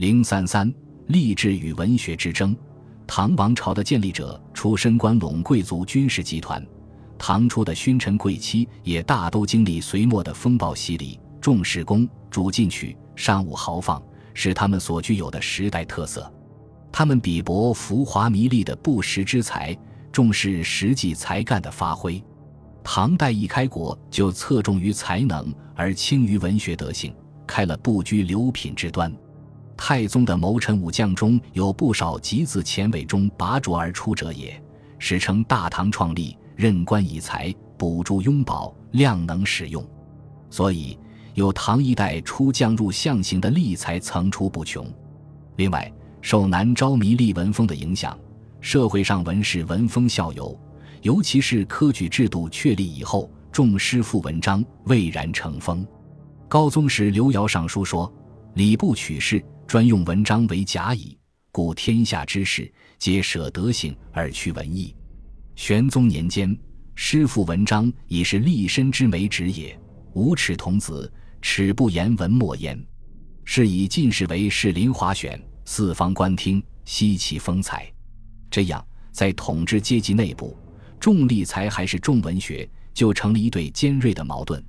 零三三，励志与文学之争。唐王朝的建立者出身关陇贵族军事集团，唐初的勋臣贵戚也大都经历隋末的风暴洗礼，重视功，主进取，尚武豪放，是他们所具有的时代特色。他们鄙薄浮华迷利的不实之才，重视实际才干的发挥。唐代一开国就侧重于才能而轻于文学德行，开了不拘流品之端。太宗的谋臣武将中有不少集自前伟中拔擢而出者也，史称大唐创立，任官以才，补助拥保，量能使用，所以有唐一代出将入相型的吏才层出不穷。另外，受南诏迷吏文风的影响，社会上文士文风效尤，尤其是科举制度确立以后，重诗赋文章，蔚然成风。高宗时，刘尧上书说：“礼部取士。”专用文章为甲乙，故天下之事皆舍德行而去文艺。玄宗年间，诗赋文章已是立身之美旨也。无耻童子，耻不言文莫焉。是以进士为士林华选，四方观听，悉其风采。这样，在统治阶级内部，重立才还是重文学，就成了一对尖锐的矛盾。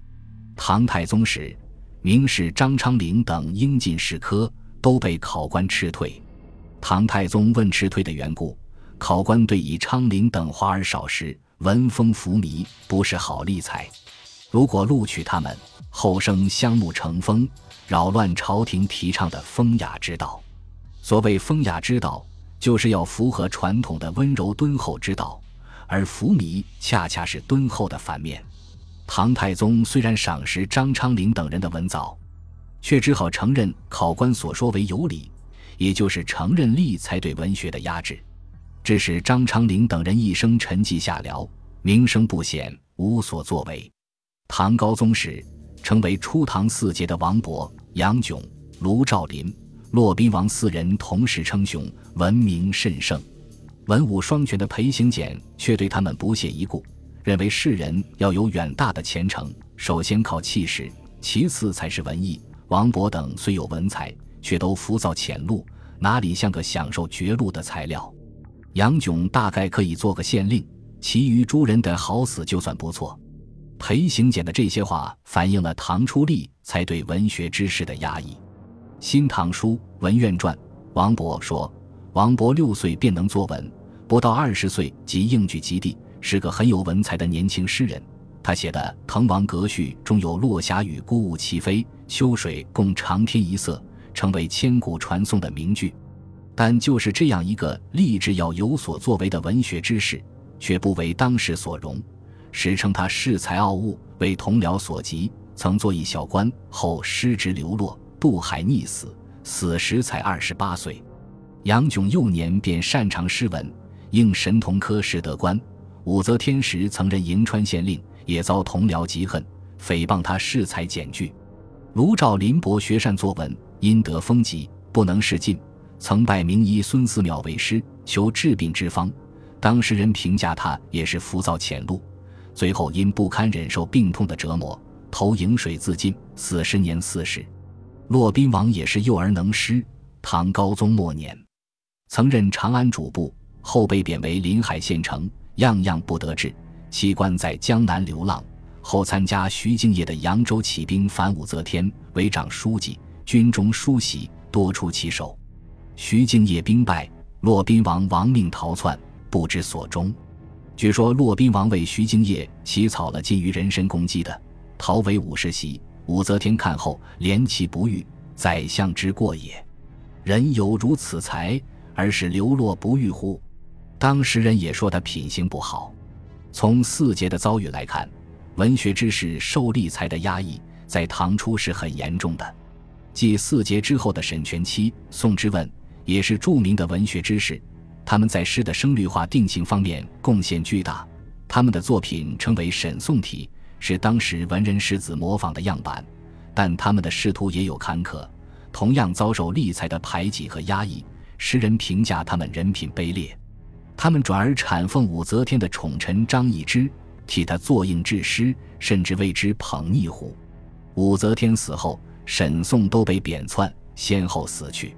唐太宗时，名士张昌龄等应进士科。都被考官斥退，唐太宗问斥退的缘故，考官对以昌龄等华而少时，文风浮靡，不是好吏才。如果录取他们，后生相慕成风，扰乱朝廷提倡的风雅之道。所谓风雅之道，就是要符合传统的温柔敦厚之道，而浮靡恰恰是敦厚的反面。唐太宗虽然赏识张昌龄等人的文藻。却只好承认考官所说为有理，也就是承认力才对文学的压制，致使张昌龄等人一生沉寂下僚，名声不显，无所作为。唐高宗时，成为初唐四杰的王勃、杨炯、卢照邻、骆宾王四人同时称雄，闻名甚盛。文武双全的裴行俭却对他们不屑一顾，认为世人要有远大的前程，首先靠气势，其次才是文艺。王勃等虽有文采，却都浮躁浅露，哪里像个享受绝路的材料？杨炯大概可以做个县令，其余诸人的好死就算不错。裴行俭的这些话反映了唐初立才对文学知识的压抑。《新唐书·文苑传》王勃说：“王勃六岁便能作文，不到二十岁即应举及第，是个很有文采的年轻诗人。”他写的《滕王阁序》中有“落霞与孤鹜齐飞，秋水共长天一色”，成为千古传颂的名句。但就是这样一个立志要有所作为的文学之士，却不为当时所容。史称他恃才傲物，为同僚所及，曾做一小官，后失职流落，渡海溺死，死时才二十八岁。杨炯幼年便擅长诗文，应神童科试得官。武则天时曾任银川县令。也遭同僚嫉恨，诽谤他恃才检举。卢照邻博学善作文，因得风疾，不能仕进，曾拜名医孙思邈为师，求治病之方。当时人评价他也是浮躁浅露，最后因不堪忍受病痛的折磨，投营水自尽，死时年四十。骆宾王也是幼而能诗，唐高宗末年，曾任长安主簿，后被贬为临海县丞，样样不得志。弃官在江南流浪，后参加徐敬业的扬州起兵反武则天，为长书记，军中梳洗多出其手。徐敬业兵败，骆宾王亡命逃窜，不知所终。据说骆宾王为徐敬业起草了近于人身攻击的《逃为五十檄》，武则天看后怜其不遇，宰相之过也。人有如此才，而是流落不遇乎？当时人也说他品行不好。从四杰的遭遇来看，文学知识受吏才的压抑，在唐初是很严重的。继四杰之后的沈佺期、宋之问，也是著名的文学知识。他们在诗的声律化定型方面贡献巨大，他们的作品称为沈宋体，是当时文人诗子模仿的样板。但他们的仕途也有坎坷，同样遭受吏才的排挤和压抑。诗人评价他们人品卑劣。他们转而阐奉武则天的宠臣张易之，替他作印制诗，甚至为之捧逆乎。武则天死后，沈宋都被贬窜，先后死去。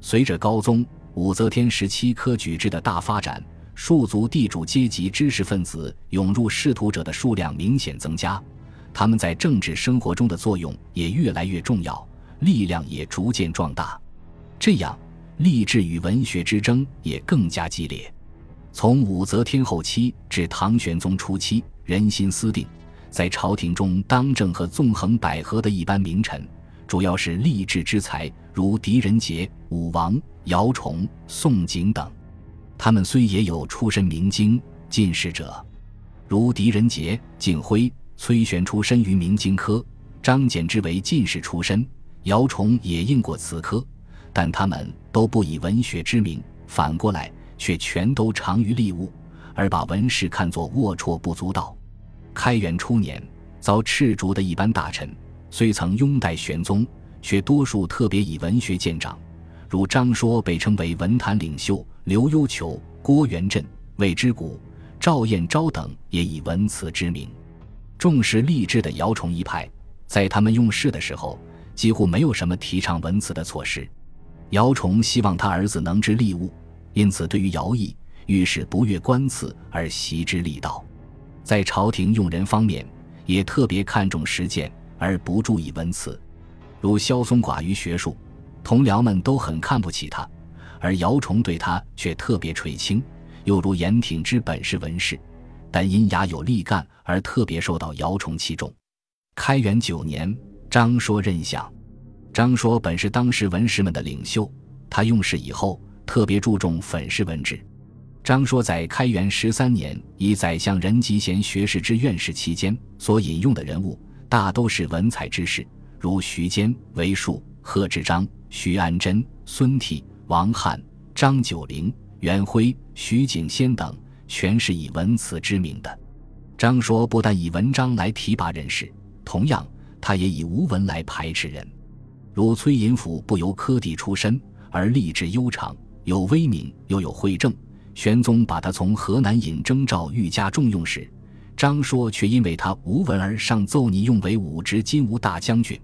随着高宗武则天时期科举制的大发展，庶族地主阶级知识分子涌入仕途者的数量明显增加，他们在政治生活中的作用也越来越重要，力量也逐渐壮大。这样，吏治与文学之争也更加激烈。从武则天后期至唐玄宗初期，人心思定，在朝廷中当政和纵横捭阖的一般名臣，主要是吏治之才，如狄仁杰、武王、姚崇、宋璟等。他们虽也有出身明经进士者，如狄仁杰、景辉、崔玄出身于明经科，张柬之为进士出身，姚崇也应过此科，但他们都不以文学之名，反过来。却全都长于吏务，而把文士看作龌龊不足道。开元初年，遭斥逐的一般大臣，虽曾拥戴玄宗，却多数特别以文学见长，如张说被称为文坛领袖，刘幽求、郭元振、魏之古、赵彦昭等也以文辞知名。重视吏治的姚崇一派，在他们用事的时候，几乎没有什么提倡文辞的措施。姚崇希望他儿子能知吏务。因此，对于徭役，遇事不越官赐而习之力道，在朝廷用人方面，也特别看重实践而不注意文辞。如萧嵩寡于学术，同僚们都很看不起他，而姚崇对他却特别垂青。又如严挺之本是文士，但因雅有力干而特别受到姚崇器重。开元九年，张说任相。张说本是当时文士们的领袖，他用事以后。特别注重粉饰文治。张说在开元十三年以宰相任吉贤学士之院士期间所引用的人物，大都是文采之士，如徐坚、韦树、贺知章、徐安贞、孙悌、王翰、张九龄、袁辉、徐景先等，全是以文辞知名的。张说不但以文章来提拔人士，同样，他也以无文来排斥人，如崔寅甫不由科第出身，而立志悠长。有威名又有惠政，玄宗把他从河南引征召御加重用时，张说却因为他无文而上奏拟用为武职金吾大将军。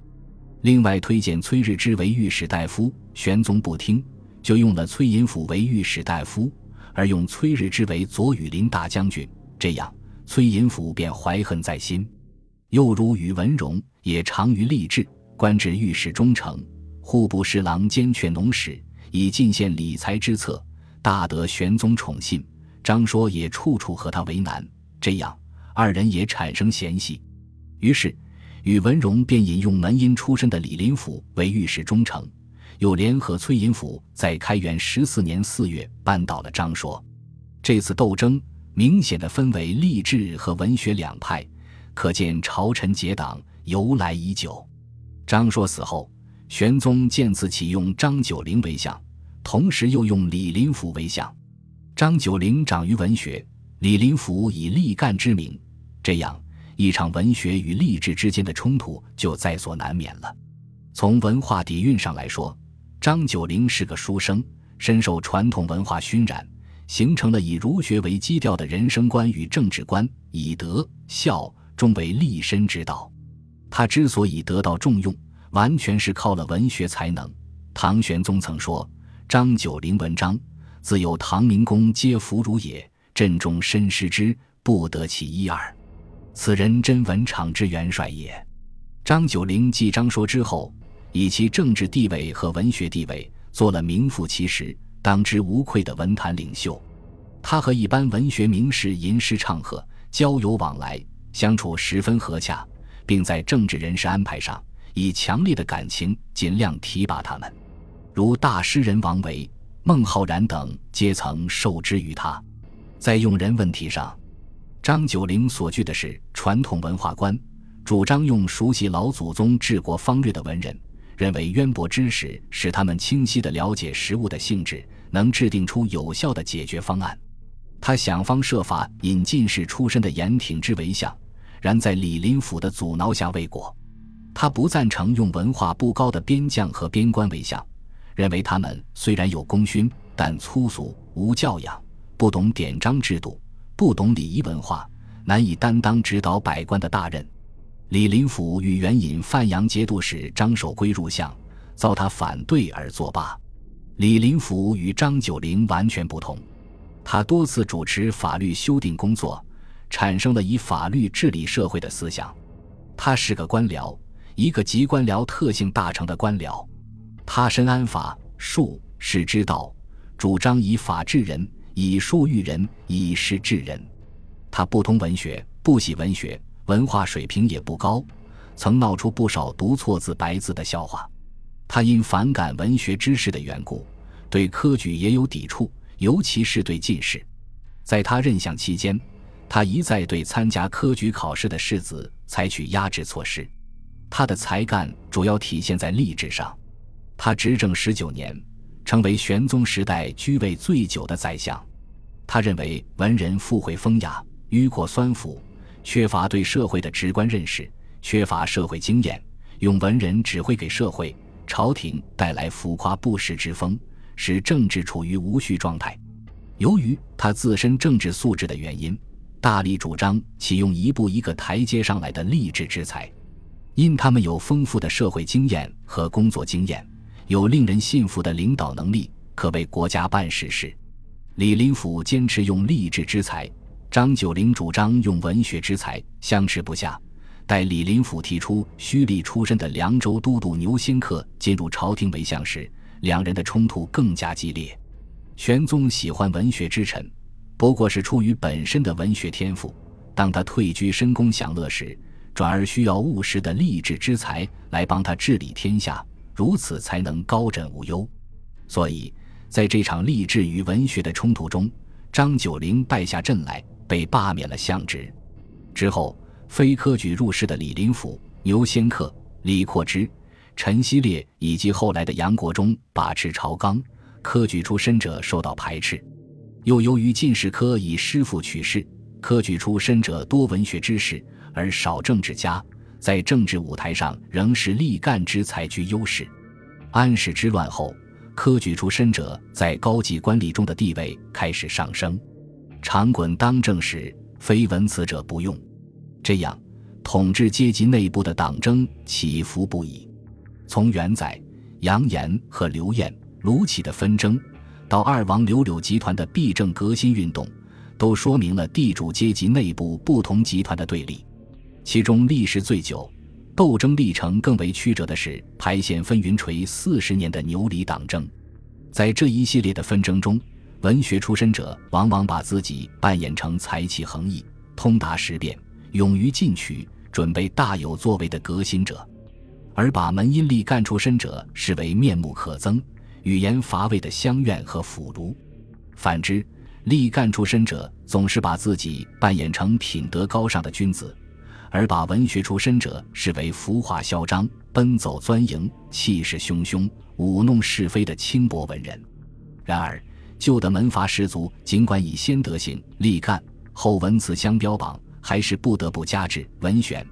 另外推荐崔日之为御史大夫，玄宗不听，就用了崔寅甫为御史大夫，而用崔日之为左羽林大将军。这样，崔寅甫便怀恨在心。又如宇文荣也长于吏治，官至御史中丞、户部侍郎兼阙农使。以进献理财之策，大得玄宗宠信。张说也处处和他为难，这样二人也产生嫌隙。于是，宇文荣便引用门荫出身的李林甫为御史中丞，又联合崔寅甫，在开元十四年四月扳倒了张说。这次斗争明显的分为吏治和文学两派，可见朝臣结党由来已久。张说死后。玄宗见次启用张九龄为相，同时又用李林甫为相。张九龄长于文学，李林甫以吏干之名，这样一场文学与励志之间的冲突就在所难免了。从文化底蕴上来说，张九龄是个书生，深受传统文化熏染，形成了以儒学为基调的人生观与政治观，以德孝终为立身之道。他之所以得到重用。完全是靠了文学才能。唐玄宗曾说：“张九龄文章，自有唐明公皆弗如也。朕中深识之，不得其一二。此人真文场之元帅也。”张九龄继张说之后，以其政治地位和文学地位，做了名副其实、当之无愧的文坛领袖。他和一般文学名士吟诗唱和，交友往来，相处十分和洽，并在政治人事安排上。以强烈的感情尽量提拔他们，如大诗人王维、孟浩然等，皆曾受之于他。在用人问题上，张九龄所具的是传统文化观，主张用熟悉老祖宗治国方略的文人，认为渊博知识使他们清晰地了解食物的性质，能制定出有效的解决方案。他想方设法引进士出身的严挺之为相，然在李林甫的阻挠下未果。他不赞成用文化不高的边将和边官为相，认为他们虽然有功勋，但粗俗无教养，不懂典章制度，不懂礼仪文化，难以担当指导百官的大任。李林甫与援引范阳节度使张守珪入相，遭他反对而作罢。李林甫与张九龄完全不同，他多次主持法律修订工作，产生了以法律治理社会的思想。他是个官僚，一个集官僚特性大成的官僚。他深谙法术是之道，主张以法治人，以术育人，以事治人。他不通文学，不喜文学，文化水平也不高，曾闹出不少读错字白字的笑话。他因反感文学知识的缘故，对科举也有抵触，尤其是对进士。在他任相期间，他一再对参加科举考试的士子采取压制措施。他的才干主要体现在吏治上。他执政十九年，成为玄宗时代居位最久的宰相。他认为文人富贵风雅，迂阔酸腐，缺乏对社会的直观认识，缺乏社会经验，用文人只会给社会。朝廷带来浮夸不实之风，使政治处于无序状态。由于他自身政治素质的原因，大力主张启用一步一个台阶上来的吏治之才，因他们有丰富的社会经验和工作经验，有令人信服的领导能力，可为国家办实事。李林甫坚持用吏治之才，张九龄主张用文学之才，相持不下。待李林甫提出虚吏出身的凉州都督牛仙客进入朝廷为相时，两人的冲突更加激烈。玄宗喜欢文学之臣，不过是出于本身的文学天赋；当他退居深宫享乐时，转而需要务实的吏治之才来帮他治理天下，如此才能高枕无忧。所以，在这场吏治与文学的冲突中，张九龄败下阵来，被罢免了相职。之后。非科举入仕的李林甫、牛仙客、李阔之、陈希烈以及后来的杨国忠把持朝纲，科举出身者受到排斥。又由于进士科以师傅取士，科举出身者多文学知识而少政治家，在政治舞台上仍是立干之才居优势。安史之乱后，科举出身者在高级官吏中的地位开始上升。长滚当政时，非文辞者不用。这样，统治阶级内部的党争起伏不已。从元载、杨炎和刘晏、卢杞的纷争，到二王刘柳集团的弊政革新运动，都说明了地主阶级内部不同集团的对立。其中历时最久、斗争历程更为曲折的是排线分云垂四十年的牛李党争。在这一系列的纷争中，文学出身者往往把自己扮演成才气横溢、通达时变。勇于进取、准备大有作为的革新者，而把门荫吏干出身者视为面目可憎、语言乏味的乡愿和腐儒；反之，吏干出身者总是把自己扮演成品德高尚的君子，而把文学出身者视为浮华嚣张、奔走钻营、气势汹汹、舞弄是非的轻薄文人。然而，旧的门阀士族尽管以先德行、立干、后文辞相标榜。还是不得不加之文选，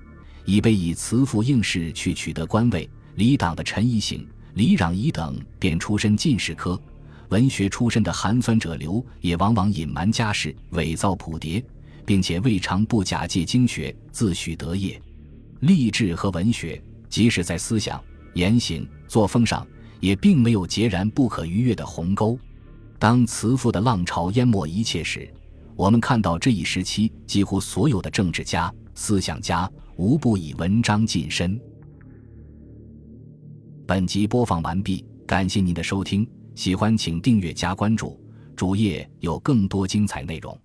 以备以辞赋应试去取得官位。李党的陈宜行、李攘夷等便出身进士科，文学出身的寒酸者刘也往往隐瞒家世，伪造谱牒，并且未尝不假借经学自诩得业。励志和文学，即使在思想、言行、作风上，也并没有截然不可逾越的鸿沟。当辞赋的浪潮淹没一切时，我们看到这一时期几乎所有的政治家、思想家无不以文章近身。本集播放完毕，感谢您的收听，喜欢请订阅加关注，主页有更多精彩内容。